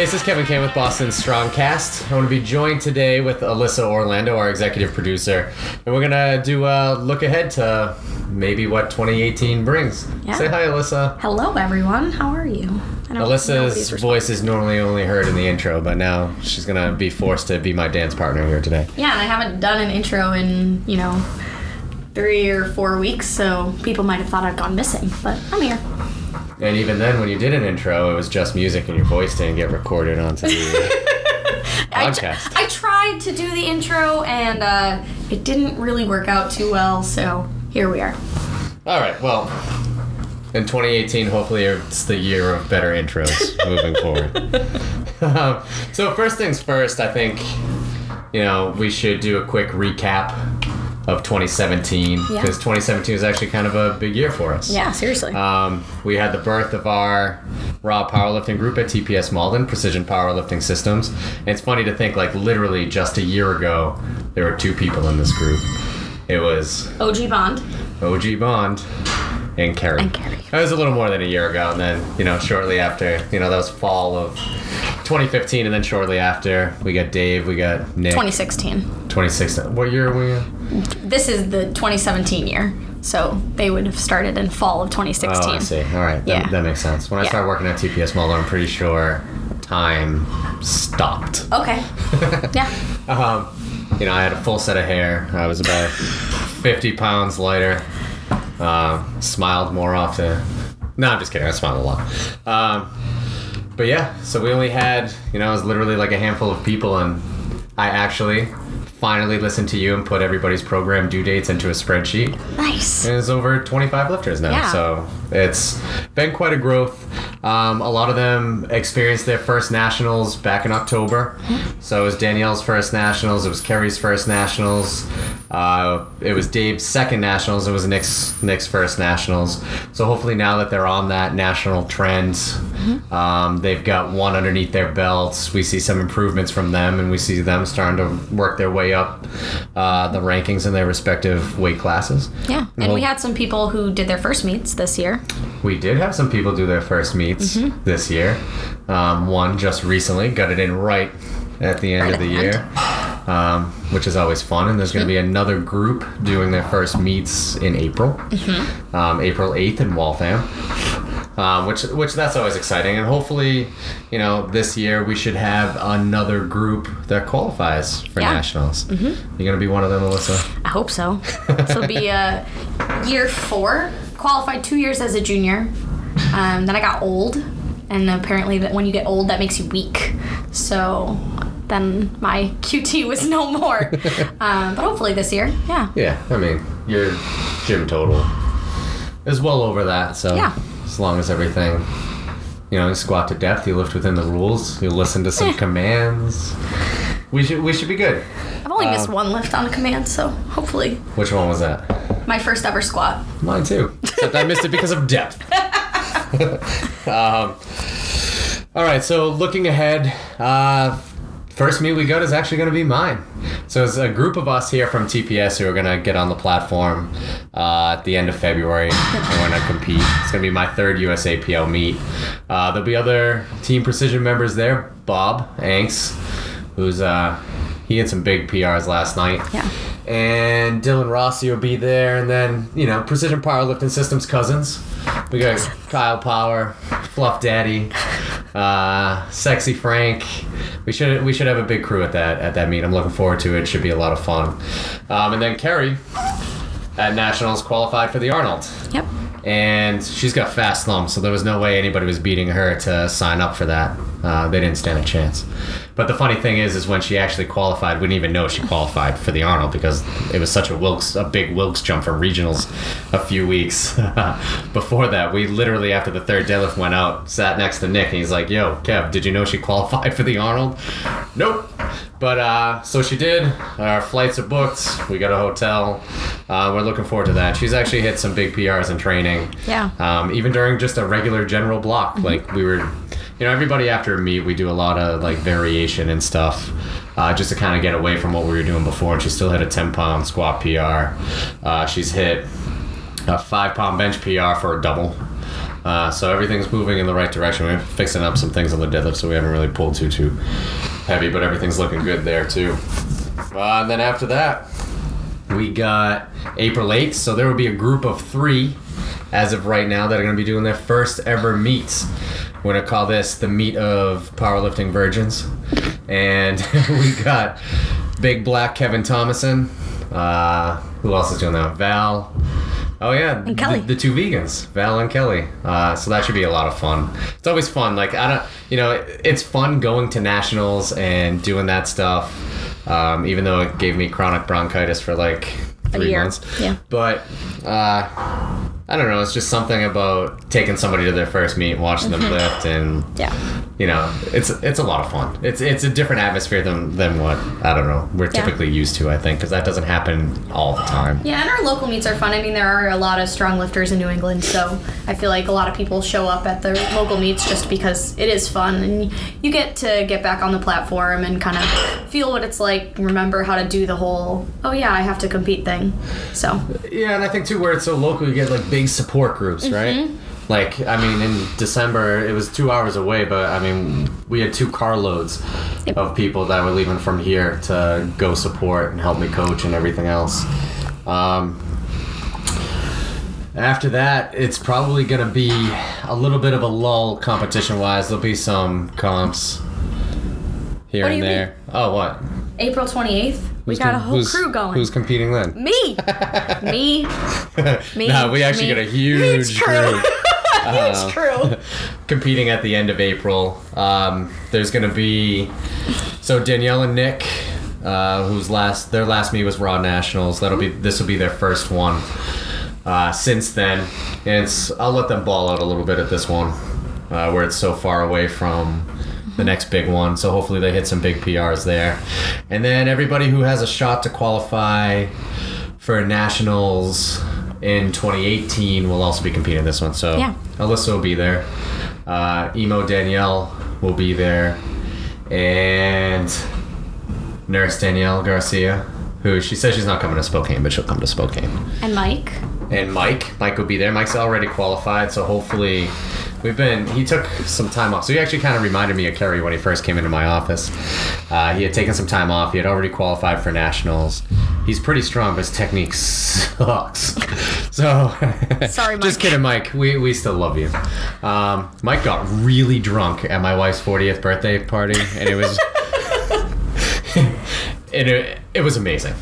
This is Kevin Kane with Boston Strongcast. I want to be joined today with Alyssa Orlando, our executive producer, and we're gonna do a look ahead to maybe what 2018 brings. Yeah. Say hi, Alyssa. Hello, everyone. How are you? I don't know Alyssa's voice is normally only heard in the intro, but now she's gonna be forced to be my dance partner here today. Yeah, and I haven't done an intro in, you know, three or four weeks, so people might have thought I'd gone missing, but I'm here. And even then, when you did an intro, it was just music, and your voice didn't get recorded onto the I, podcast. I tried to do the intro, and uh, it didn't really work out too well, so here we are. All right. Well, in 2018, hopefully it's the year of better intros moving forward. Um, so first things first, I think you know we should do a quick recap of 2017 because Yeah. 2017 was actually kind of a big year for us. Yeah, seriously. Um, we had the birth of our raw powerlifting group at TPS Malden, Precision Powerlifting Systems. And it's funny to think, like, literally just a year ago, there were two people in this group. It was OG Bond. OG Bond and Kerry. And Kerry. That was a little more than a year ago, and then you know shortly after, you know that was fall of 2015, and then shortly after we got Dave, we got Nick. 2016. 2016. What year were we? in? This is the 2017 year, so they would have started in fall of 2016. Oh, 2016. I see. All right, that, Yeah. that makes sense. When I Yeah. started working at TPS Malden, I'm pretty sure time stopped. Okay. yeah. Um, you know, I had a full set of hair. I was about 50 pounds lighter. Uh, smiled more often. No, I'm just kidding. I smiled a lot. Um, but yeah, so we only had, you know, it was literally like a handful of people, and I actually finally listened to you and put everybody's program due dates into a spreadsheet. Nice. And There's over 25 lifters now, Yeah. so it's been quite a growth. Um, a lot of them experienced their first nationals back in October. So it was Danielle's first nationals. It was Kerry's first nationals. Uh, it was Dave's second nationals. It was Nick's Nick's first nationals. So hopefully now that they're on that national trend, um, they've got one underneath their belts. We see some improvements from them, and we see them starting to work their way up uh, the rankings in their respective weight classes. Yeah. And we had some people who did their first meets this year. We did have some people do their first meets Mm-hmm. this year. Um, one just recently got it in right at the end Right of the the year, um, which is always fun. And there's going to be another group doing their first meets in April, Mm-hmm. um, April 8th in Waltham. Um, which, which that's always exciting, and hopefully, you know, this year we should have another group that qualifies for Yeah. nationals. Mm-hmm. You're gonna be one of them, Alyssa. I hope so. this will be uh, year four. Qualified two years as a junior. Um, then I got old, and apparently that when you get old, that makes you weak. So then my QT was no more. um, but hopefully this year, yeah. Yeah, I mean, your gym total is well over that. So Yeah. as long as everything, you know, you squat to depth, you lift within the rules, you listen to some Eh. commands. We should we should be good. I've only missed Um, one lift on a command, so hopefully Which one was that? my first ever squat. Mine too. Except I missed it because of depth. um, all right, so looking ahead, uh, first meet we got is actually going to be mine. So it's a group of us here from TPS who are going to get on the platform uh, at the end of February and we're going to compete. It's going to be my third USAPL meet. Uh, there'll be other Team Precision members there. Bob Anks, who's uh, he had some big PRs last night Yeah. and Dylan Rossi will be there, and then you know Precision Powerlifting Systems cousins. We got Kyle Power, Fluff Daddy, uh, Sexy Frank. We should we should have a big crew at that at that meet. I'm looking forward to it. Should be a lot of fun. Um, and then Kerry at nationals qualified for the Arnold Yep. and she's got fast lumps, so there was no way anybody was beating her to sign up for that. Uh, they didn't stand a chance. But the funny thing is, is when she actually qualified, we didn't even know she qualified for the Arnold because it was such a Wilks, a big Wilks jump from regionals a few weeks before that. We literally, after the third deadlift went out, sat next to Nick, and he's like, "Yo, Kev, did you know she qualified for the Arnold?" Nope. But uh, so she did. Our flights are booked. We got a hotel. Uh, we're looking forward to that. She's actually hit some big PRs in training. Yeah. Um, even during just a regular general block, like we were, you know, everybody after a meet, we do a lot of like variation and stuff, uh, just to kind of get away from what we were doing before. And she still hit a 10 pound squat PR. Uh, she's hit a five pound bench PR for a double. Uh, so everything's moving in the right direction. We're fixing up some things on the deadlift, so we haven't really pulled too too heavy, but everything's looking good there too. Uh, and then after that, we got April 8th, so there will be a group of three as of right now that are going to be doing their first ever meets. We're to call this the meet of powerlifting virgins. And we got Big Black Kevin Thomason. Uh, who else is doing that? Val. Oh yeah, And Kelly. The, the two vegans, Val and Kelly. Uh, so that should be a lot of fun. It's always fun. Like I don't, you know, it, it's fun going to nationals and doing that stuff. Um, even though it gave me chronic bronchitis for like three months. Yeah. But uh, I don't know. It's just something about taking somebody to their first meet, watching them mm-hmm. lift, and Yeah. you know, it's it's a lot of fun. It's it's a different atmosphere than than what I don't know we're Yeah. typically used to. I think because that doesn't happen all the time. Yeah, and our local meets are fun. I mean, there are a lot of strong lifters in New England, so I feel like a lot of people show up at the local meets just because it is fun and you get to get back on the platform and kind of feel what it's like, remember how to do the whole, oh yeah, I have to compete thing. So, Yeah, and I think too, where it's so local, you get like big support groups, right? Like, I mean, in December, it was two hours away, but I mean, we had two carloads Yep. of people that were leaving from here to go support and help me coach and everything else. Um, after that, it's probably going to be a little bit of a lull competition wise. There'll be some comps here and you mean? there. Oh, what? April 28th, we got a whole crew going. Who's competing then? me! me! Me, no, we actually me. got a huge Huge crew. group. Huge crew. competing at the end of April. Um, there's going to be so Danielle and Nick, uh, whose last their last meet was Raw Nationals. That'll be this will be their first one. Uh, since then, and it's I'll let them ball out a little bit at this one, uh, where it's so far away from the next big one. So hopefully they hit some big PRs there, and then everybody who has a shot to qualify for nationals in 2018 will also be competing in this one. So Yeah. Alyssa will be there. Uh, Emo Danielle will be there, and Nurse Danielle Garcia, who she says she's not coming to Spokane, but she'll come to Spokane. And Mike. And Mike, Mike will be there. Mike's already qualified, so hopefully. We've been. He took some time off, so he actually kind of reminded me of Kerry when he first came into my office. Uh, he had taken some time off. He had already qualified for nationals. He's pretty strong, but his technique sucks. So, Sorry, mike. just kidding, Mike. We, we still love you. Um, Mike got really drunk at my wife's 40th birthday party, and it was and it, it was amazing.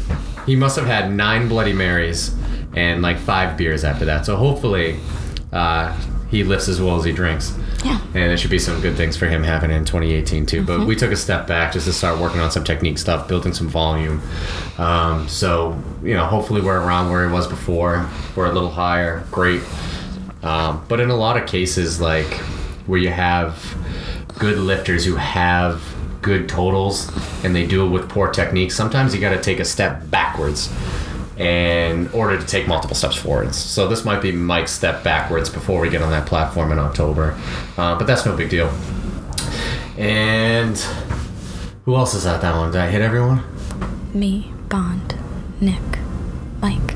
He must have had nine Bloody Marys and like five beers after that. So hopefully, uh, he lifts as well as he drinks. Yeah. And it should be some good things for him happening in 2018 too. But we took a step back just to start working on some technique stuff, building some volume. Um, so you know, hopefully we're around where he was before. We're a little higher. Great. Um, but in a lot of cases, like where you have good lifters who have good totals and they do it with poor technique, sometimes you got to take a step backwards in order to take multiple steps forwards. So this might be Mike's step backwards before we get on that platform in October, uh, but that's no big deal. And who else is at that one? Did I hit everyone? Me, Bond, Nick, Mike,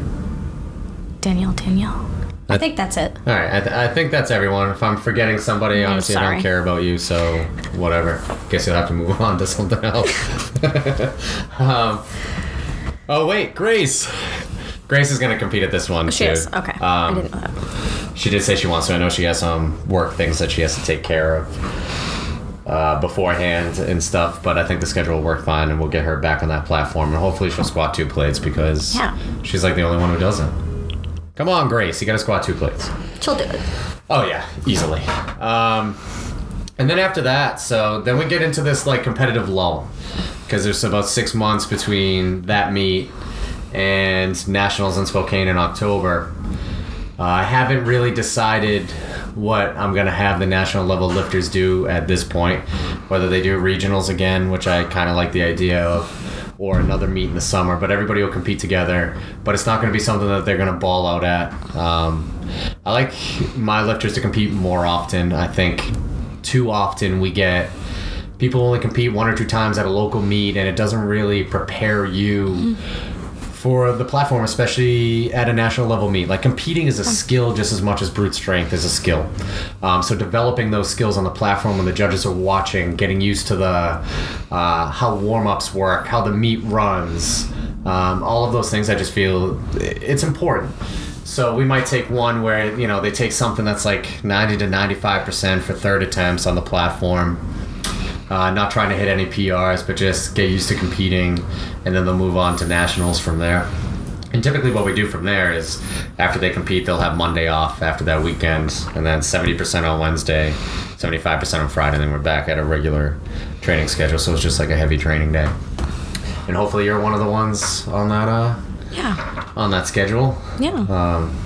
Danielle, Danielle. I think that's it. All right, I, th- I think that's everyone. If I'm forgetting somebody, I'm honestly, I don't care about you, so whatever. Guess you'll have to move on to something else. um, oh wait, Grace. Grace is gonna compete at this one She too. is. Okay. I Um, didn't know that. she did say she wants to. I know she has some work things that she has to take care of uh, beforehand and stuff, but I think the schedule will work fine, and we'll get her back on that platform, and hopefully she'll squat two plates because Yeah. she's like the only one who doesn't. Come on, Grace, you gotta squat two plates. She'll do it. Oh yeah, easily. Um, and then after that, so then we get into this like competitive lull because there's about six months between that meet and nationals in Spokane in October. Uh, I haven't really decided what I'm gonna have the national level lifters do at this point. Whether they do regionals again, which I kind of like the idea of, or another meet in the summer. But everybody will compete together. But it's not gonna be something that they're gonna ball out at. Um, I like my lifters to compete more often. I think too often we get people only compete one or two times at a local meet, and it doesn't really prepare you for the platform, especially at a national level meet. Like competing is a skill just as much as brute strength is a skill. Um, so developing those skills on the platform when the judges are watching, getting used to the uh, how warm ups work, how the meet runs, um, all of those things. I just feel it's important. So we might take one where you know they take something that's like 90 to 95 percent for third attempts on the platform. Uh, not trying to hit any PRs, but just get used to competing, and then they'll move on to nationals from there. And typically, what we do from there is after they compete, they'll have Monday off after that weekend, and then 70% on Wednesday, 75% on Friday, and then we're back at a regular training schedule. So it's just like a heavy training day. And hopefully, you're one of the ones on that uh, Yeah. on that schedule. Yeah. Um,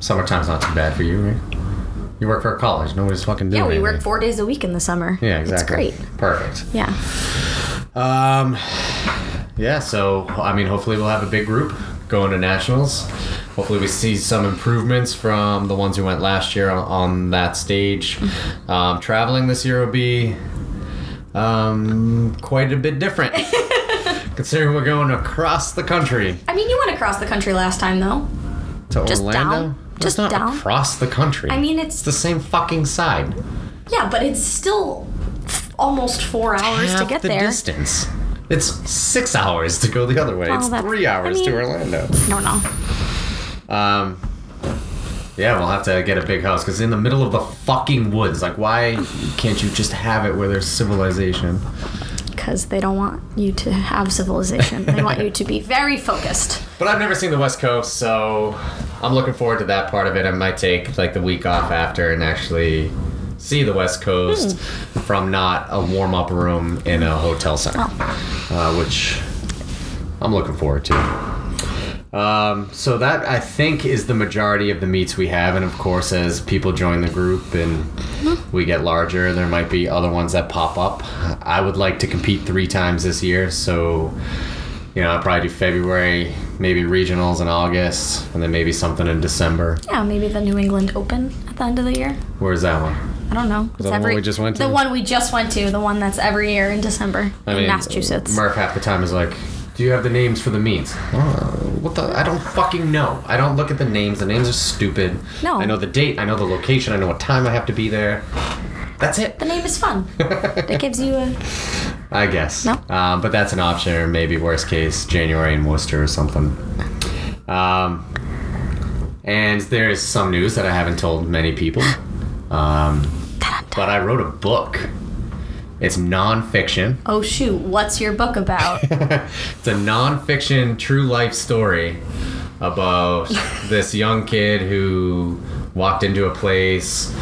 summertime's not too bad for you, right? You work for a college. Nobody's fucking doing it. yeah, we anything. work four days a week in the summer. Yeah, exactly. It's great. Perfect. Yeah. Um, yeah, so I mean, hopefully we'll have a big group going to nationals. Hopefully we see some improvements from the ones who went last year on, on that stage. Um, traveling this year will be um, quite a bit different, considering we're going across the country I mean, you went across the country last time, though. to Just Orlando. down? That's Just not down? across the country. I mean, it's it's the same fucking side. yeah, but it's still almost four hours to Half get the there. distance. It's six hours to go the other way. Well, it's three hours I to Orlando. No, no. Um, yeah, we'll have to get a big house because in the middle of the fucking woods. Like, why can't you just have it where there's civilization? Because they don't want you to have civilization. they want you to be very focused. But I've never seen the West Coast, so I'm looking forward to that part of it. I might take like the week off after and actually see the West Coast Hmm. from not a warm up room in a hotel center, Oh. uh, which I'm looking forward to. Um, so that I think is the majority of the meets we have, and of course, as people join the group and we get larger, there might be other ones that pop up. I would like to compete three times this year, so you know, I'll probably do February, maybe regionals in August, and then maybe something in December. Yeah, maybe the New England Open at the end of the year. Where's that one? I don't know. It's that the one we just went to? The one we just went to, the one that's every year in December I in mean, Massachusetts. Murph half the time is like, "Do you have the names for the meets?" Uh, what the? I don't fucking know. I don't look at the names. The names are stupid. No. I know the date. I know the location. I know what time I have to be there. That's it. the name is fun. it gives you a. I guess. No. Um, but that's an option, or maybe worst case, January in Worcester or something. Um, and there's some news that I haven't told many people. Um, but I wrote a book. It's nonfiction. Oh shoot! What's your book about? it's a nonfiction true life story about this young kid who walked into a place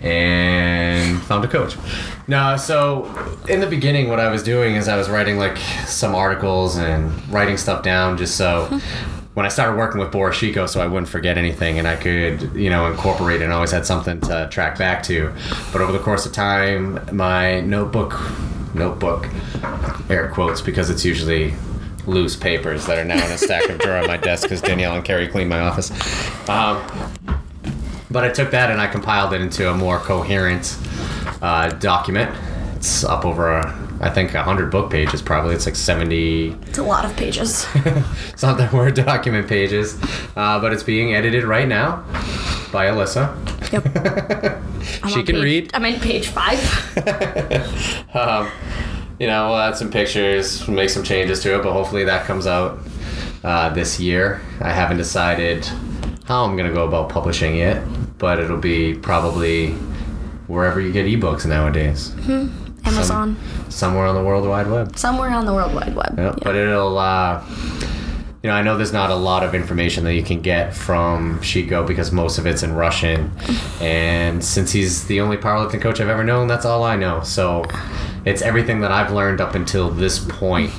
and found a coach. No, so in the beginning, what I was doing is I was writing like some articles and writing stuff down just so when I started working with Boris Sheiko, so I wouldn't forget anything and I could, you know, incorporate and always had something to track back to. But over the course of time, my notebook, notebook, air quotes, because it's usually loose papers that are now in a stack of drawer on my desk because Danielle and Kerry cleaned my office. Um, but I took that and I compiled it into a more coherent uh, document. It's up over, uh, I think, 100 book pages probably. It's like 70 it's a lot of pages. something Word document pages. Uh, but it's being edited right now by Alyssa. Yep. She can page- read. I'm in page five. um, you know, we'll add some pictures, make some changes to it, but hopefully that comes out uh, this year. I haven't decided how I'm going to go about publishing it, but it'll be probably wherever you get ebooks nowadays, Amazon. somewhere on the World Wide Web. Somewhere on the World Wide Web. Yep. Yeah. But it'll, uh, you know, I know there's not a lot of information that you can get from Sheiko because most of it's in Russian. And since he's the only powerlifting coach I've ever known, that's all I know. So it's everything that I've learned up until this point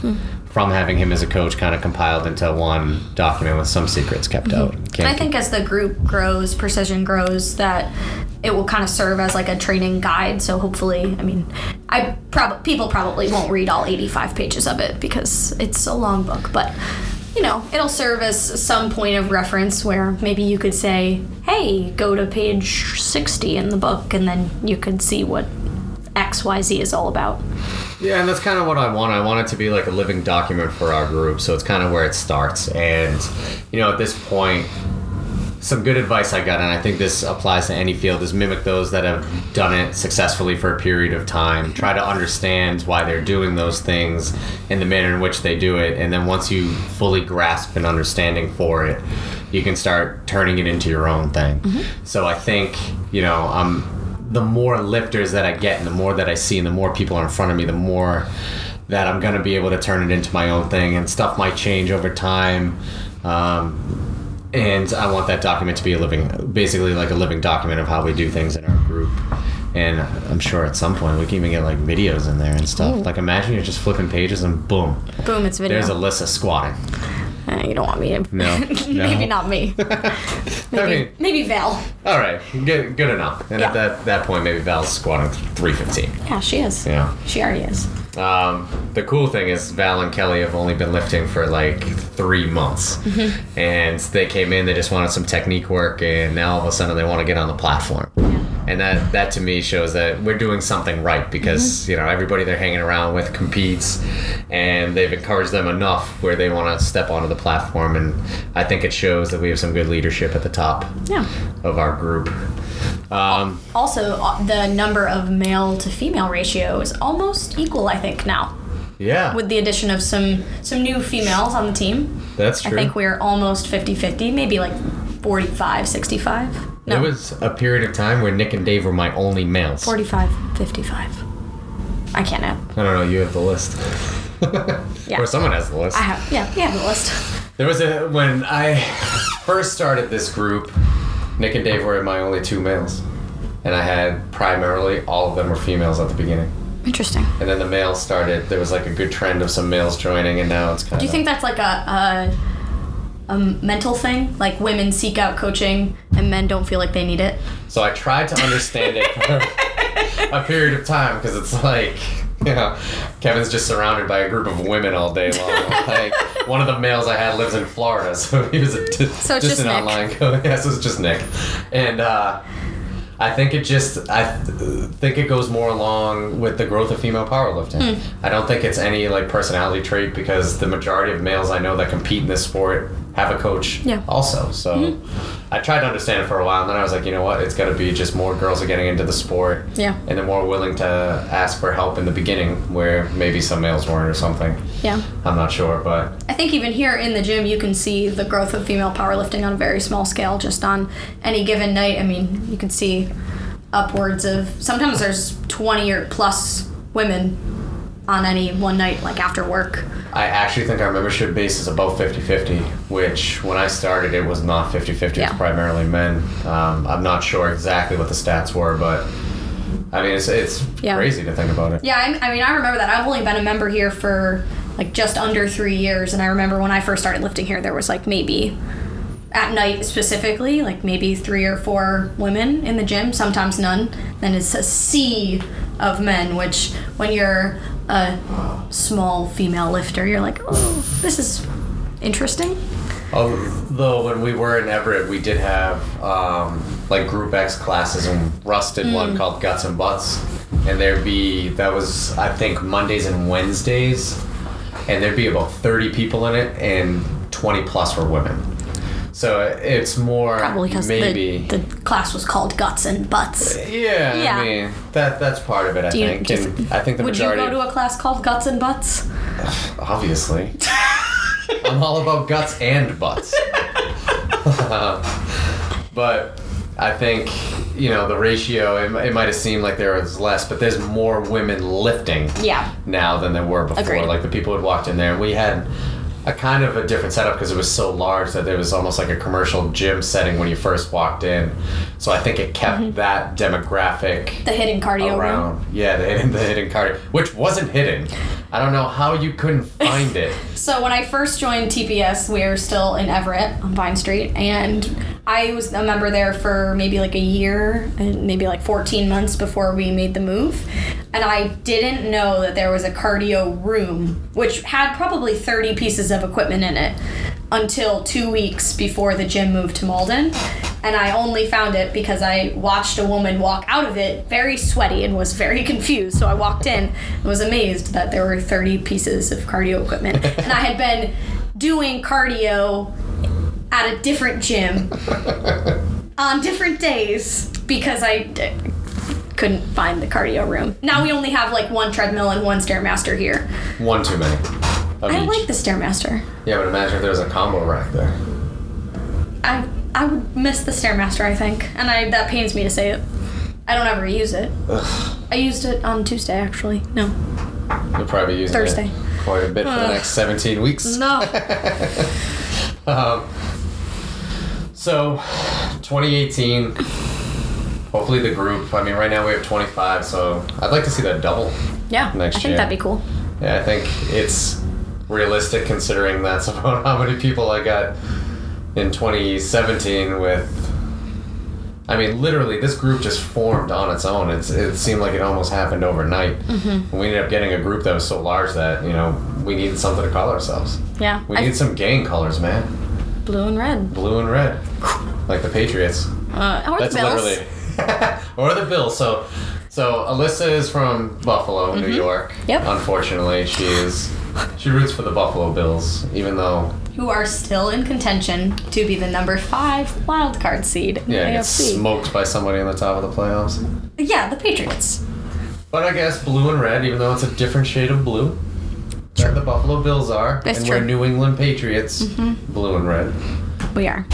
from having him as a coach kind of compiled into one document with some secrets kept mm-hmm. out. And Can't I think as the group grows, precision grows, that it will kind of serve as like a training guide. So hopefully, I mean, I prob- people probably won't read all 85 pages of it because it's a long book, but you know, it'll serve as some point of reference where maybe you could say, "Hey, go to page 60 in the book," and then you could see what X Y Z is all about. Yeah, and that's kind of what I want. I want it to be like a living document for our group. So it's kind of where it starts. And, you know, at this point, some good advice I got, and I think this applies to any field, is mimic those that have done it successfully for a period of time. Try to understand why they're doing those things and the manner in which they do it. And then once you fully grasp an understanding for it, you can start turning it into your own thing. Mm-hmm. So I think, you know, I'm the more lifters that I get and the more that I see and the more people are in front of me, the more that I'm going to be able to turn it into my own thing and stuff might change over time. Um, and I want that document to be a living, basically like a living document of how we do things in our group. And I'm sure at some point we can even get like videos in there and stuff. Ooh. Like imagine you're just flipping pages and boom, Boom, it's video. there's Alyssa squatting. Uh, you don't want me to. No, maybe not me. I Maybe, mean, maybe Val. all right, good, good enough. And at that that point, maybe Val's squatting 315. Yeah, she is. Yeah. She already is. Um, the cool thing is Val and Kelly have only been lifting for like three months, Mm-hmm. and they came in. They just wanted some technique work, and now all of a sudden they want to get on the platform. And that that to me shows that we're doing something right because Mm-hmm. you know everybody they're hanging around with competes, and they've encouraged them enough where they want to step onto the platform. And I think it shows that we have some good leadership at the top Yeah. of our group. Um, Also, uh, the number of male to female ratio is almost equal, I think, now. yeah, With the addition of some some new females on the team. that's true. I think we're almost 50-50, maybe like 45, 65. No, There was a period of time where Nick and Dave were my only males. 45, 55. I can't know. I don't know. You have the list. Yeah. Or someone has the list. I have, yeah, we have the list. There was a when I first started this group. Nick and Dave were my only two males, and I had primarily all of them were females at the beginning. Interesting. And then the males started. There was like a good trend of some males joining, and now it's kind Do you think that's like a, a, a mental thing? Like women seek out coaching and men don't feel like they need it? So I tried to understand it for a period of time because it's like, you know, Kevin's just surrounded by a group of women all day long. like one of the males I had lives in Florida, so he was a t- So just, just an Nick. online coach. yes, it's just Nick, and uh, I think it just I th- think it goes more along with the growth of female powerlifting. Hmm. I don't think it's any like personality trait because the majority of males I know that compete in this sport have a coach Yeah. also. So mm-hmm. I tried to understand it for a while, and then I was like, you know what? It's got to be just more girls are getting into the sport, Yeah. and they're more willing to ask for help in the beginning, where maybe some males weren't or something. Yeah. I'm not sure, but I think even here in the gym, you can see the growth of female powerlifting on a very small scale, just on any given night. I mean, you can see upwards of sometimes there's 20 or plus women on any one night, like after work. I actually think our membership base is about 50-50, which when I started it was not 50-50, it Yeah. was primarily men. Um, I'm not sure exactly what the stats were, but I mean, it's, it's Yeah. crazy to think about it. Yeah, I, I mean, I remember that. I've only been a member here for like just under three years, and I remember when I first started lifting here, there was like maybe at night specifically, like maybe three or four women in the gym, sometimes none. Then it's a sea of men, which when you're a small female lifter, you're like, oh, this is interesting. Although when we were in Everett, we did have um, like Group X classes, and Russ did Mm. one called Guts and Butts, and there'd be that was I think Mondays and Wednesdays, and there'd be about thirty people in it, and twenty plus were women. So it's more Probably because maybe. the, the class was called Guts and Butts. yeah, Yeah. I mean that that's part of it. I Do think, you and I think the Would you go to a class called Guts and Butts? Obviously. I'm all about guts and butts. but I think, you know, the ratio, it, it might have seemed like there was less, but there's more women lifting Yeah. now than there were before. Agreed. Like the people who walked in there, we had a kind of a different setup because it was so large that it was almost like a commercial gym setting when you first walked in. So I think it kept Mm-hmm. that demographic The hidden cardio room. around. Yeah, the hidden, the hidden cardio, which wasn't hidden. I don't know how you couldn't find it. So when I first joined TPS, we were still in Everett on Vine Street, and I was a member there for maybe like a year and maybe like 14 months before we made the move. And I didn't know that there was a cardio room, which had probably 30 pieces of equipment in it, until two weeks before the gym moved to Malden. and I only found it because I watched a woman walk out of it very sweaty and was very confused. So I walked in and was amazed that there were 30 pieces of cardio equipment. and I had been doing cardio at a different gym on different days because I d- couldn't find the cardio room. Now we only have like one treadmill and one stairmaster here. One too many. Of I each. like the stairmaster. Yeah, but imagine if there was a combo rack there. I I would miss the stairmaster. I think, and I that pains me to say it. I don't ever use it. Ugh. I used it on Tuesday actually. No. You'll probably be using Thursday. it quite a bit for the Ugh. next 17 weeks. No. Um, so, 2018. Hopefully the group. I mean, right now we have 25, so I'd like to see that double. Yeah. Next I think year. that'd be cool. Yeah, I think it's realistic considering that's about how many people I got in 2017 with. I mean, literally, this group just formed on its own. It's, it seemed like it almost happened overnight. Mm-hmm. We ended up getting a group that was so large that, you know, we needed something to call ourselves. Yeah. We I- need some gang colors, man. Blue and red. Blue and red. Like the Patriots. Uh, or That's the Bills. literally. or the Bills. So, so Alyssa is from Buffalo, New York. Mm-hmm. Yep. Unfortunately, she is. She roots for the Buffalo Bills, even though Who are still in contention to be the number five wild card seed in yeah, the it gets smoked by somebody on the top of the playoffs. Yeah, the Patriots. But I guess blue and red, even though it's a different shade of blue, that the Buffalo Bills are, That's and true. Mm-hmm. we're New England Patriots, blue and red. We are,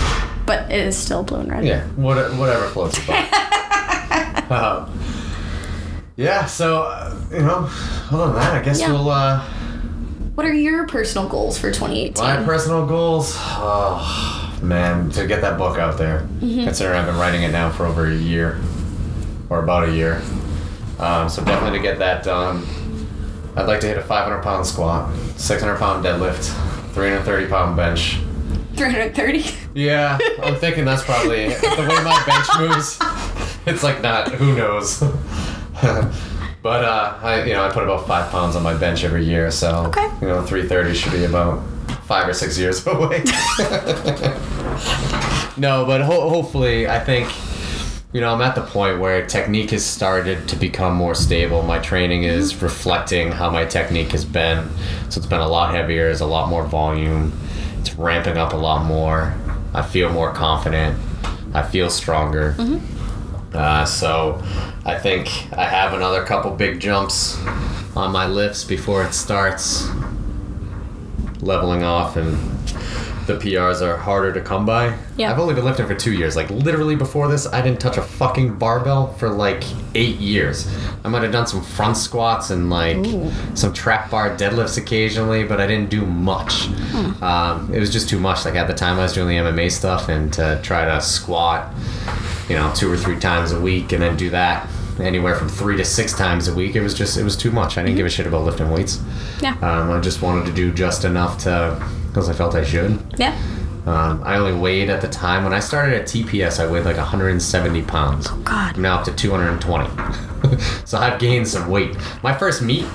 but it is still blue and red. Yeah, what, whatever floats your boat. um, yeah, so uh, you know, other than that, I guess Yeah. we'll. Uh, What are your personal goals for 2018? My personal goals, oh man, to get that book out there. Mm-hmm. Considering I've been writing it now for over a year, or about a year. Um, so definitely to get that done. I'd like to hit a 500 pound squat, 600 pound deadlift, 330 pound bench. 330. Yeah, I'm thinking that's probably the way my bench moves. It's like not. Who knows? but uh, I you know I put about five pounds on my bench every year, so Okay. you know 330 should be about five or six years away. no, but ho- hopefully I think. You know, I'm at the point where technique has started to become more stable. My training is reflecting how my technique has been. So it's been a lot heavier, there's a lot more volume. It's ramping up a lot more. I feel more confident. I feel stronger. Uh, so I think I have another couple big jumps on my lifts before it starts leveling off and the PRs are harder to come by. Yeah. I've only been lifting for two years. Like literally before this, I didn't touch a fucking barbell for like eight years. I might have done some front squats and like Ooh. some trap bar deadlifts occasionally, but I didn't do much. Um, it was just too much. Like at the time, I was doing the MMA stuff, and to try to squat, you know, two or three times a week, and then do that anywhere from three to six times a week, it was just it was too much. I didn't give a shit about lifting weights. Yeah. Um, I just wanted to do just enough to because I felt I should. yeah. Um, I only weighed at the time when I started at TPS. I weighed like 170 pounds. Oh God. I'm now up to 220. so I've gained some weight. My first meet,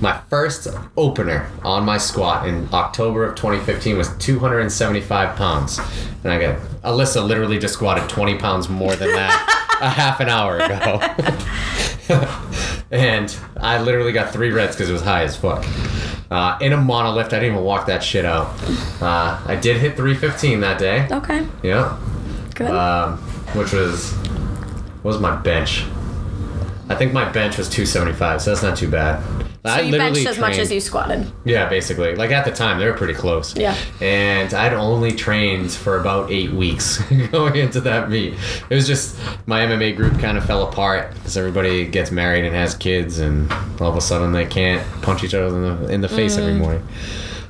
my first opener on my squat in October of 2015 was 275 pounds. And I got Alyssa literally just squatted 20 pounds more than that a half an hour ago. and I literally got three reds because it was high as fuck. Uh, in a monolift, I didn't even walk that shit out. Uh, I did hit 315 that day. Okay. Yeah Good. um, which was what was my bench? I think my bench was 275, so that's not too bad. So you benched as much as you squatted. Yeah, basically. Like at the time, they were pretty close. Yeah. And I'd only trained for about eight weeks going into that meet. It was just my MMA group kind of fell apart because everybody gets married and has kids, and all of a sudden they can't punch each other in the, in the face every Mm. morning.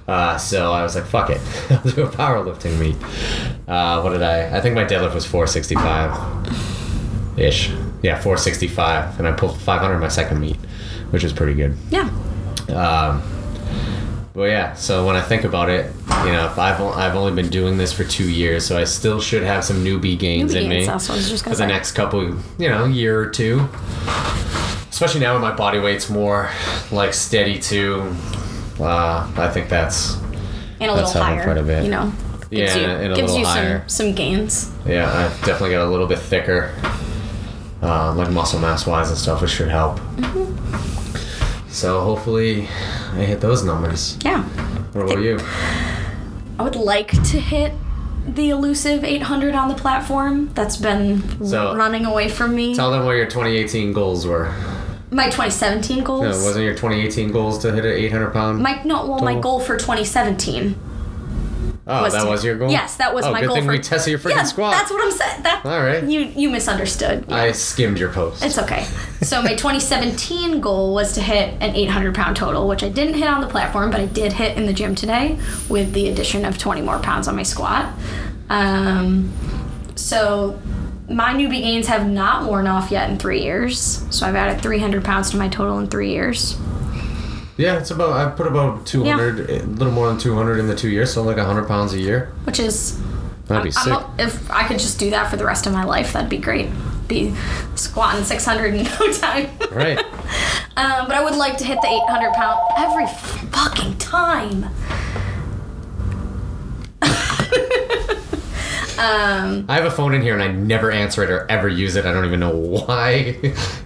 Uh, so I was like, fuck it. I'll do a powerlifting meet. Uh, what did I? I think my deadlift was 465 ish. Yeah, 465. And I pulled 500 my second meet, which is pretty good. Yeah. Um, well, yeah. So when I think about it, you know, if I've o- I've only been doing this for two years, so I still should have some newbie gains Newbie in gains, me that's what I was just for gonna the say. next couple, you know, year or two. Especially now when my body weight's more like steady too. Uh, I think that's And a That's little helping higher. quite a bit. You know, Yeah, you, and a- gives little you higher. some some gains. Yeah, I've definitely got a little bit thicker, uh, like muscle mass wise and stuff, which should help. So hopefully, I hit those numbers. Yeah. What about you? I would like to hit the elusive 800 on the platform. That's been So- running away from me. Tell them what your 2018 goals were. my 2017 goals. No, wasn't your 2018 goals to hit an 800 pound? my no, well, my goal for 2017 oh, was that to- was your goal. Yes, that was oh, my good goal thing for we tested your freaking yeah, squat. That's what I'm saying. That All right. you you misunderstood. Yeah. I skimmed your post. It's okay. So my 2017 goal was to hit an 800 pound total, which I didn't hit on the platform, but I did hit in the gym today with the addition of 20 more pounds on my squat. Um, so my newbie gains have not worn off yet in three years. So I've added 300 pounds to my total in three years. Yeah, it's about. I put about 200, a little more than 200 in the two years, so like 100 pounds a year. which is That'd be I'm sick. a- if I could just do that for the rest of my life, that'd be great. Be squatting 600 in no time. Right. um, but I would like to hit the 800 pound every fucking time. um, I have a phone in here and I never answer it or ever use it. I don't even know why.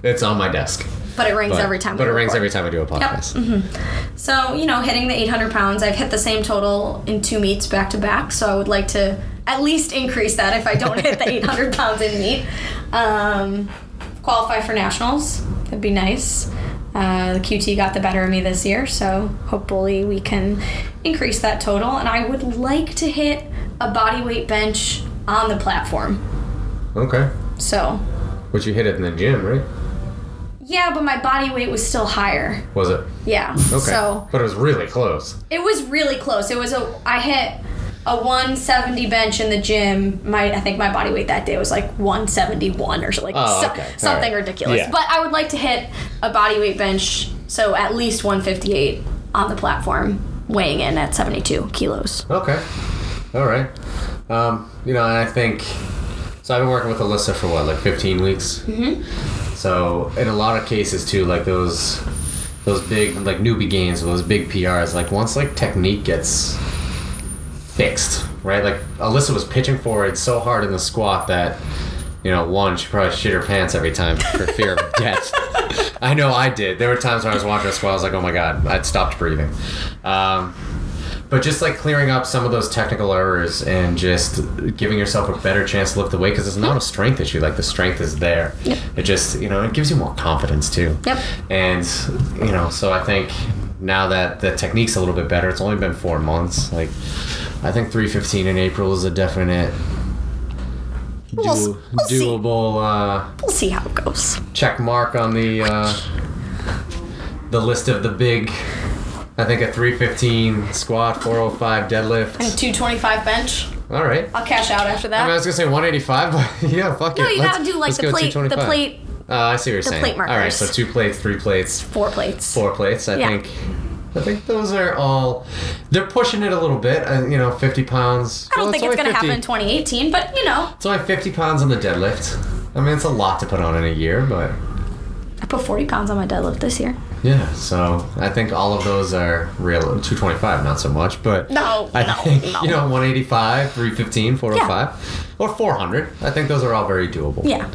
it's on my desk. But it rings But, every time. But it rings every time I do a podcast. Yep. So, you know, hitting the 800 pounds, I've hit the same total in two meets back to back. So I would like to at least increase that if I don't hit the 800 pounds in meet. Um, qualify for nationals. That'd be nice. Uh, the QT got the better of me this year, so hopefully we can increase that total. And I would like to hit a body weight bench on the platform. Okay. So, But you hit it in the gym, right? Yeah, but my body weight was still higher. Was it? Yeah. Okay. So But it was really close. It was really close. It was a I hit a 170 bench in the gym. My I think my body weight that day was like 171 or so, like Oh, okay. Something right. ridiculous. Yeah. But I would like to hit a body weight bench, so at least 158 on the platform, weighing in at 72 kilos. Okay. All right. Um, you know, and I think so. I've been working with Alyssa for what, like 15 weeks. Mm-hmm. So in a lot of cases too, like those those big like newbie gains or those big PRs, like once like technique gets fixed, right? Like Alyssa was pitching forward so hard in the squat that. You know, one, she probably shit her pants every time for fear of death. I know I did. There were times when I was watching a squat, I was like, oh my god, I'd stopped breathing. Um, but just like clearing up some of those technical errors and just giving yourself a better chance to lift the weight because it's not a strength issue. Like the strength is there. It just you know it gives you more confidence too. Yep. And you know, so I think now that the technique's a little bit better, it's only been four months. Like I think 315 in April is a definite. We'll do- we'll see. doable uh, We'll see how it goes. check mark on the uh, the list of the big. I think a 315 squat, 405 deadlift. And a 225 bench. All right. I'll cash out after that. I, mean, I was gonna say 185, but yeah, fuck No, it. No, you Let's- gotta do like the plate, the 225. plate, Uh, I see what you're saying. plate All right, so two plates, three plates, four plates. four plates. I Yeah. think. I think those are all. They're pushing it a little bit. Uh, you know, 50 pounds. I don't Well, think it's only gonna 50 happen in 2018, but you know, It's only 50 pounds on the deadlift. I mean, it's a lot to put on in a year, but I put 40 pounds on my deadlift this year. Yeah. So I think all of those are real. 225, not so much, but No, I no, think no. you know 185, 315, 405, or 400. I think those are all very doable. Yeah.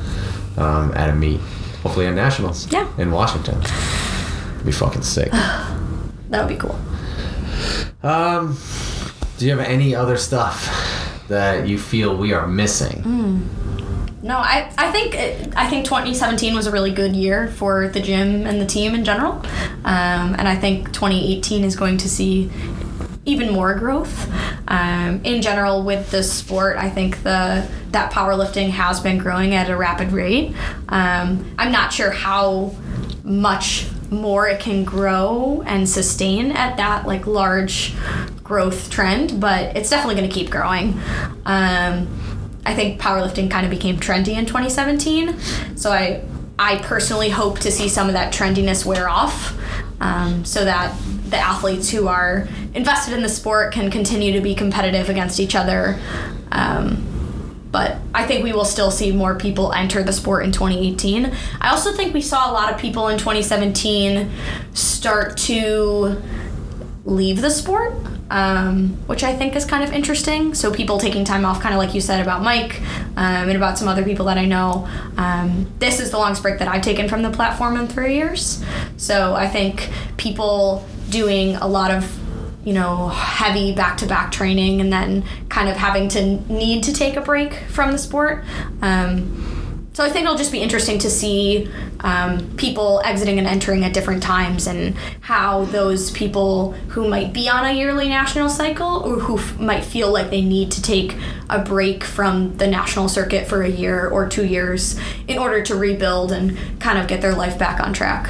um, at a meet, hopefully at nationals. Yeah. In Washington. It'd be fucking sick. That would be cool. um, do you have any other stuff that you feel we are missing? No, I, I think it, I think 2017 was a really good year for the gym and the team in general, um, and I think 2018 is going to see even more growth. Um, in general, with the sport, I think the that powerlifting has been growing at a rapid rate. Um, I'm not sure how much more it can grow and sustain at that like large growth trend, but it's definitely going to keep growing. Um, I think powerlifting kind of became trendy in 2017, so I I personally hope to see some of that trendiness wear off, um, so that the athletes who are invested in the sport can continue to be competitive against each other. Um, but I think we will still see more people enter the sport in 2018. I also think we saw a lot of people in 2017 start to leave the sport um, which I think is kind of interesting. So people taking time off, kind of like you said about Mike um, and about some other people that I know. Um, this is the longest break that I've taken from the platform in three years. So I think people doing a lot of you know, heavy back to back training and then kind of having to need to take a break from the sport. So I think it'll just be interesting to see um, people exiting and entering at different times and how those people who might be on a yearly national cycle or who f- might feel like they need to take a break from the national circuit for a year or two years in order to rebuild and kind of get their life back on track.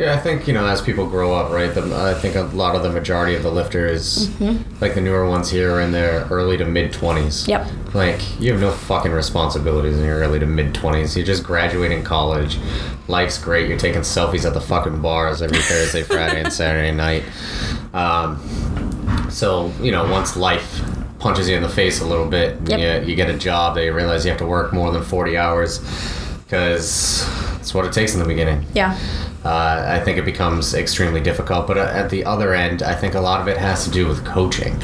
Yeah, I think you know as people grow up, right? The, I think a lot of the majority of the lifters, Mm-hmm. like the newer ones here, are in their early to mid twenties. Yep. Like you have no fucking responsibilities in your early to mid twenties. You're just graduating college. Life's great. You're taking selfies at the fucking bars every Thursday, Friday, and Saturday night. Um, so you know, once life punches you in the face a little bit, Yep. you, you get a job that you realize you have to work more than forty hours because it's what it takes in the beginning Yeah. Uh, I think it becomes extremely difficult. But uh, at the other end, I think a lot of it has to do with coaching.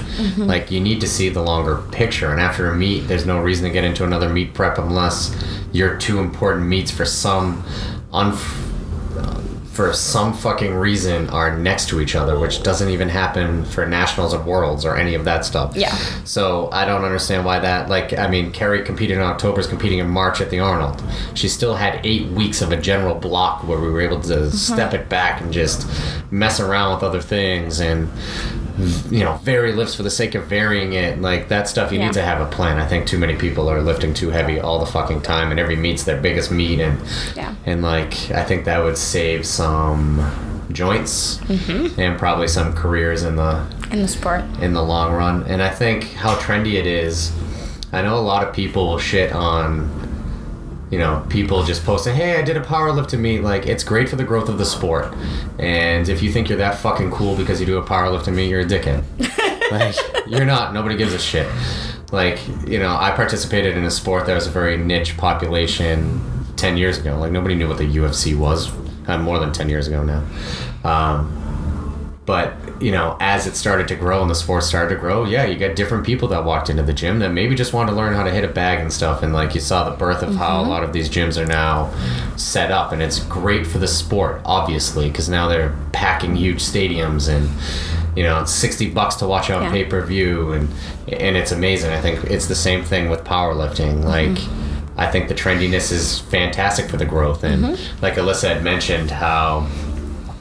Like you need to see the longer picture, and after a meet, there's no reason to get into another meet prep unless your two important meets for some for some fucking reason are next to each other, which doesn't even happen for nationals or worlds or any of that stuff. Yeah. So I don't understand why that. Like, I mean, Kerry competed in October, is competing in March at the Arnold. She still had eight weeks of a general block where we were able to mm-hmm. step it back and just mess around with other things and you know vary lifts for the sake of varying it. Like that stuff, you Yeah. need to have a plan. I think too many people are lifting too heavy all the fucking time, and every meet's their biggest meet, and Yeah. and like I think that would save some joints mm-hmm. and probably some careers in the In the sport. in the long run. And I think how trendy it is. I know a lot of people will shit on, you know, people just posting, "Hey, I did a powerlifting meet." Like, it's great for the growth of the sport. And if you think you're that fucking cool because you do a powerlifting meet, you're a dickhead. like, you're not. Nobody gives a shit. Like, you know, I participated in a sport that was a very niche population ten years ago. Like, nobody knew what the UFC was. Uh, more than ten years ago now. Um, but you know as it started to grow and the sport started to grow yeah you got different people that walked into the gym that maybe just wanted to learn how to hit a bag and stuff. And like you saw the birth of how a mm-hmm. lot of these gyms are now set up. And it's great for the sport obviously because now they're packing huge stadiums and you know it's 60 bucks to watch on Yeah. pay-per-view. And and it's amazing. I think it's the same thing with powerlifting. Like mm-hmm. i think the trendiness is fantastic for the growth. And mm-hmm. like alyssa had mentioned how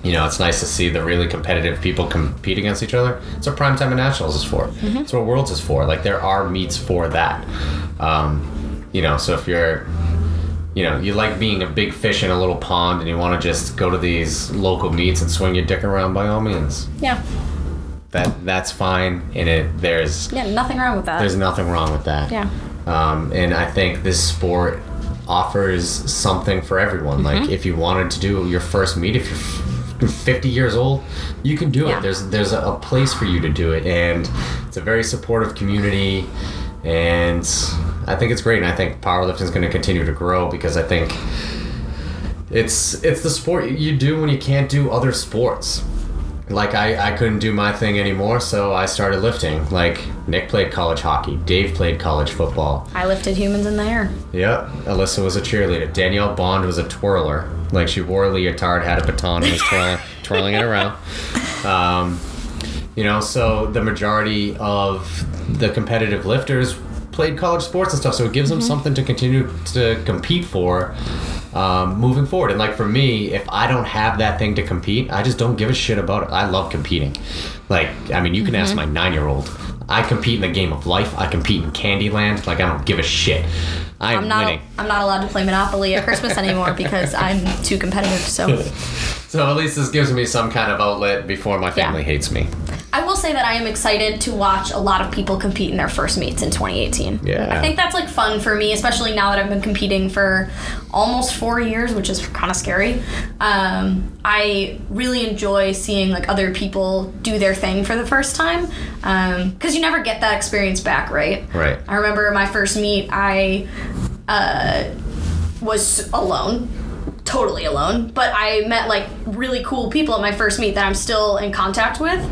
you know, it's nice to see the really competitive people compete against each other. It's what Primetime and Nationals is for. It's what Worlds is for. Like, there are meets for that. Um, you know, so if you're, you know, you like being a big fish in a little pond and you want to just go to these local meets and swing your dick around, by all means, Yeah. that that's fine. And it there's Yeah, nothing wrong with that. there's nothing wrong with that. yeah. Um, and I think this sport offers something for everyone. Mm-hmm. Like if you wanted to do your first meet, if you're 50 years old, you can do Yeah. it. There's there's a, a place for you to do it, and it's a very supportive community. And I think it's great, and I think powerlifting is going to continue to grow because I think it's it's the sport you do when you can't do other sports. Like I, I couldn't do my thing anymore, so I started lifting. Like Nick played college hockey, Dave played college football. I lifted humans in the air. Yep, Alyssa was a cheerleader. Danielle Bond was a twirler. Like she wore a leotard, had a baton, and was twirling, twirling it around. Um, you know, so the majority of the competitive lifters played college sports and stuff, so it gives them something to continue to compete for um, moving forward. And like for me, if I don't have that thing to compete, I just don't give a shit about it. I love competing. Like, I mean, you can ask my nine year old. I compete in the game of life. I compete in Candyland. Like, I don't give a shit. I'm, I'm not. winning. I'm not allowed to play Monopoly at Christmas anymore because I'm too competitive. So So at least this gives me some kind of outlet before my family Yeah. hates me. I will say that I am excited to watch a lot of people compete in their first meets in 2018. Yeah. I think that's like fun for me, especially now that I've been competing for almost four years, which is kind of scary. Um, I really enjoy seeing like other people do their thing for the first time because you never get that experience back, right? Right. I remember my first meet, I uh, was alone, totally alone, but I met like really cool people at my first meet that I'm still in contact with.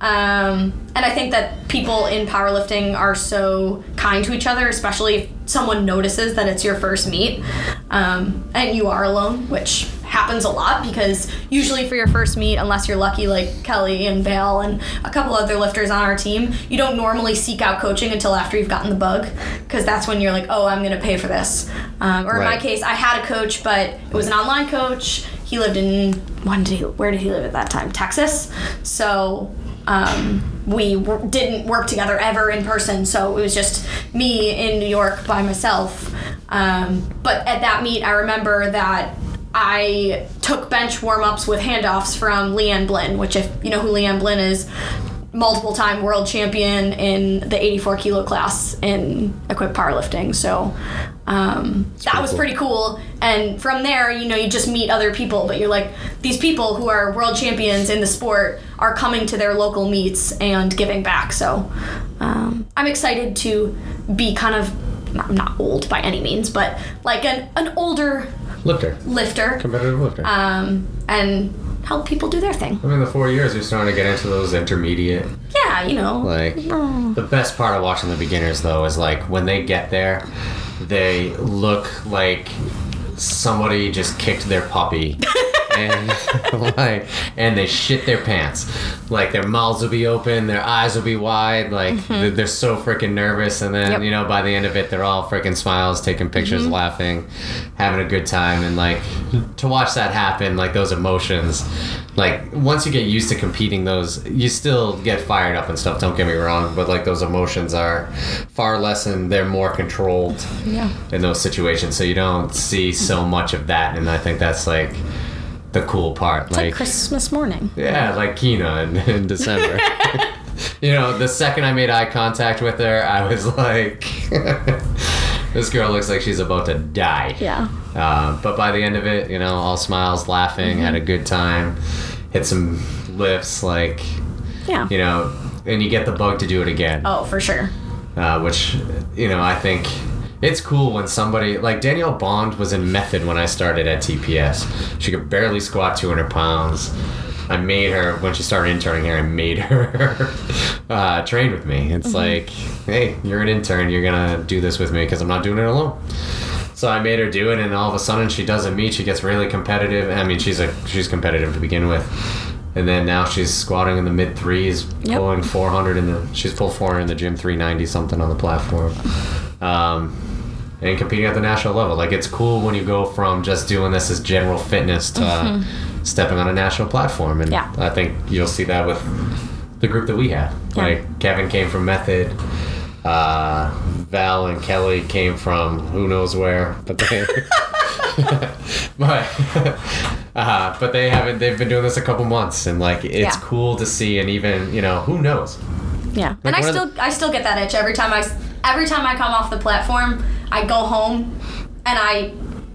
Um, and I think that people in powerlifting are so kind to each other, especially if someone notices that it's your first meet um, and you are alone, which happens a lot because usually for your first meet, unless you're lucky like Kelly and Vale and a couple other lifters on our team, you don't normally seek out coaching until after you've gotten the bug because that's when you're like, oh, I'm going to pay for this. Um, or in my case, I had a coach, but it was an online coach. He lived in when did he? Where did he live at that time? Texas. So um, we w- didn't work together ever in person. So it was just me in New York by myself. Um, but at that meet, I remember that I took bench warm ups with handoffs from Liane Blyn, which if you know who Liane Blyn is, multiple time world champion in the 84 kilo class in equipped powerlifting. So um, that was cool. pretty cool. And from there, you know, you just meet other people, but you're like, these people who are world champions in the sport are coming to their local meets and giving back. So um, I'm excited to be kind of, not, not old by any means, but like an, an older Lifter. lifter Competitive lifter. um, and help people do their thing. I mean, the four years you're starting to get into those intermediate. Yeah, you know. Like the best part of watching the beginners though is like when they get there, they look like somebody just kicked their puppy. and like and they shit their pants like their mouths will be open their eyes will be wide like they're, they're so freaking nervous and then Mm-hmm. Yep. you know by the end of it they're all freaking smiles taking pictures Mm-hmm. laughing having a good time and like to watch that happen like those emotions like once you get used to competing those you still get fired up and stuff don't get me wrong but like those emotions are far less and they're more controlled Yeah. in those situations so you don't see so much of that and i think that's like the cool part It's like Christmas morning. yeah like kina in, in december you know the second i made eye contact with her i was like this girl looks like she's about to die Yeah. uh, but by the end of it, you know, all smiles, laughing, had a good time, hit some lifts, like, Yeah. you know, and you get the bug to do it again, Oh, for sure. uh, which, you know, I think it's cool when somebody, like Danielle Bond was in method when I started at TPS. She could barely squat 200 pounds. I made her, when she started interning here, I made her uh, train with me. It's like, hey, you're an intern, you're gonna do this with me because I'm not doing it alone. So I made her do it, and all of a sudden she doesn't meet. She gets really competitive. I mean, she's a she's competitive to begin with, and then now she's squatting in the mid threes, Yep. pulling 400 in the. She's pulled 400 in the gym, 390 something on the platform, um, and competing at the national level. Like it's cool when you go from just doing this as general fitness to uh, stepping on a national platform, and Yeah. I think you'll see that with the group that we have. Yeah. Like Kevin came from Method. Uh, Val and Kelly came from who knows where, but they, but, uh, but they haven't. They've been doing this a couple months, and like it's Yeah. cool to see. And even you know who knows. Yeah. and I still I still get that itch every time I every time I come off the platform, I go home and I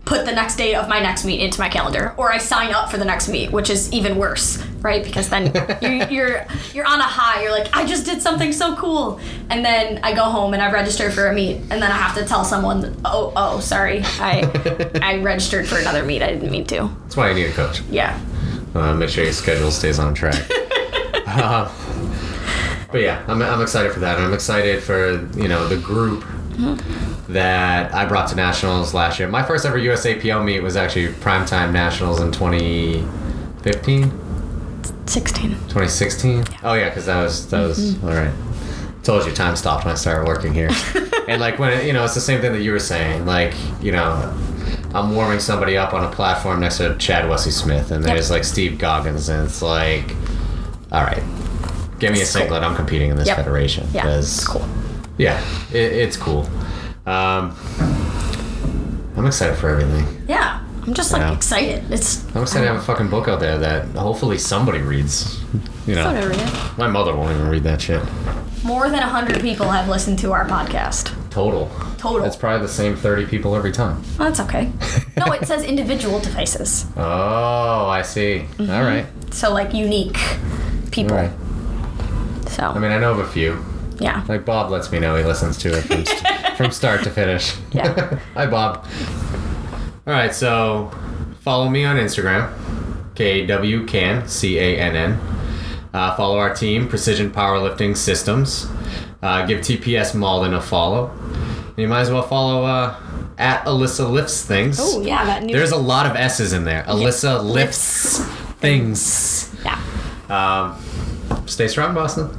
put the next date of my next meet into my calendar or I sign up for the next meet, which is even worse, right? Because then you're, you're you're on a high. You're like, I just did something so cool, and then I go home and I register for a meet, and then I have to tell someone, oh oh sorry, I I registered for another meet. I didn't mean to. That's why you need a coach. Yeah. Uh, make sure your schedule stays on track. uh, but yeah, I'm, I'm excited for that. And I'm excited for you know the group that I brought to nationals last year. My first ever USAPL meet was actually primetime nationals in 2015, 16. 2016. Oh yeah, because that was that was mm-hmm. all right. Told you time stopped when I started working here. and like when it, you know, it's the same thing that you were saying. Like you know, I'm warming somebody up on a platform next to Chad Wesley Smith, and Yep. there's like Steve Goggins, and it's like, all right, give me a It's cool. singlet. I'm competing in this Yep. federation. Yeah. It's cool. Yeah, it, it's cool. Um, I'm excited for everything. Yeah. I'm just like Yeah. excited. It's I'm excited to have a fucking book out there that hopefully somebody reads. You know, my mother won't even read that shit. More than 100 people have listened to our podcast. Total. Total. It's probably the same 30 people every time. Well, that's okay. no, it says individual devices. Oh, I see. Mm-hmm. All right. So, like, unique people. All right. So, I mean, I know of a few. Yeah. Like Bob lets me know he listens to it from, st- from start to finish. Yeah. Hi, Bob. All right, so follow me on Instagram, KWCAN, C A N N. Uh, follow our team, Precision Powerlifting Systems. Uh, give TPS Malden a follow. And you might as well follow uh, at Alyssa Lifts Things. Oh yeah, that new. There's a lot of S's in there. Alyssa Lifts Things. yeah. Um, stay strong, Boston.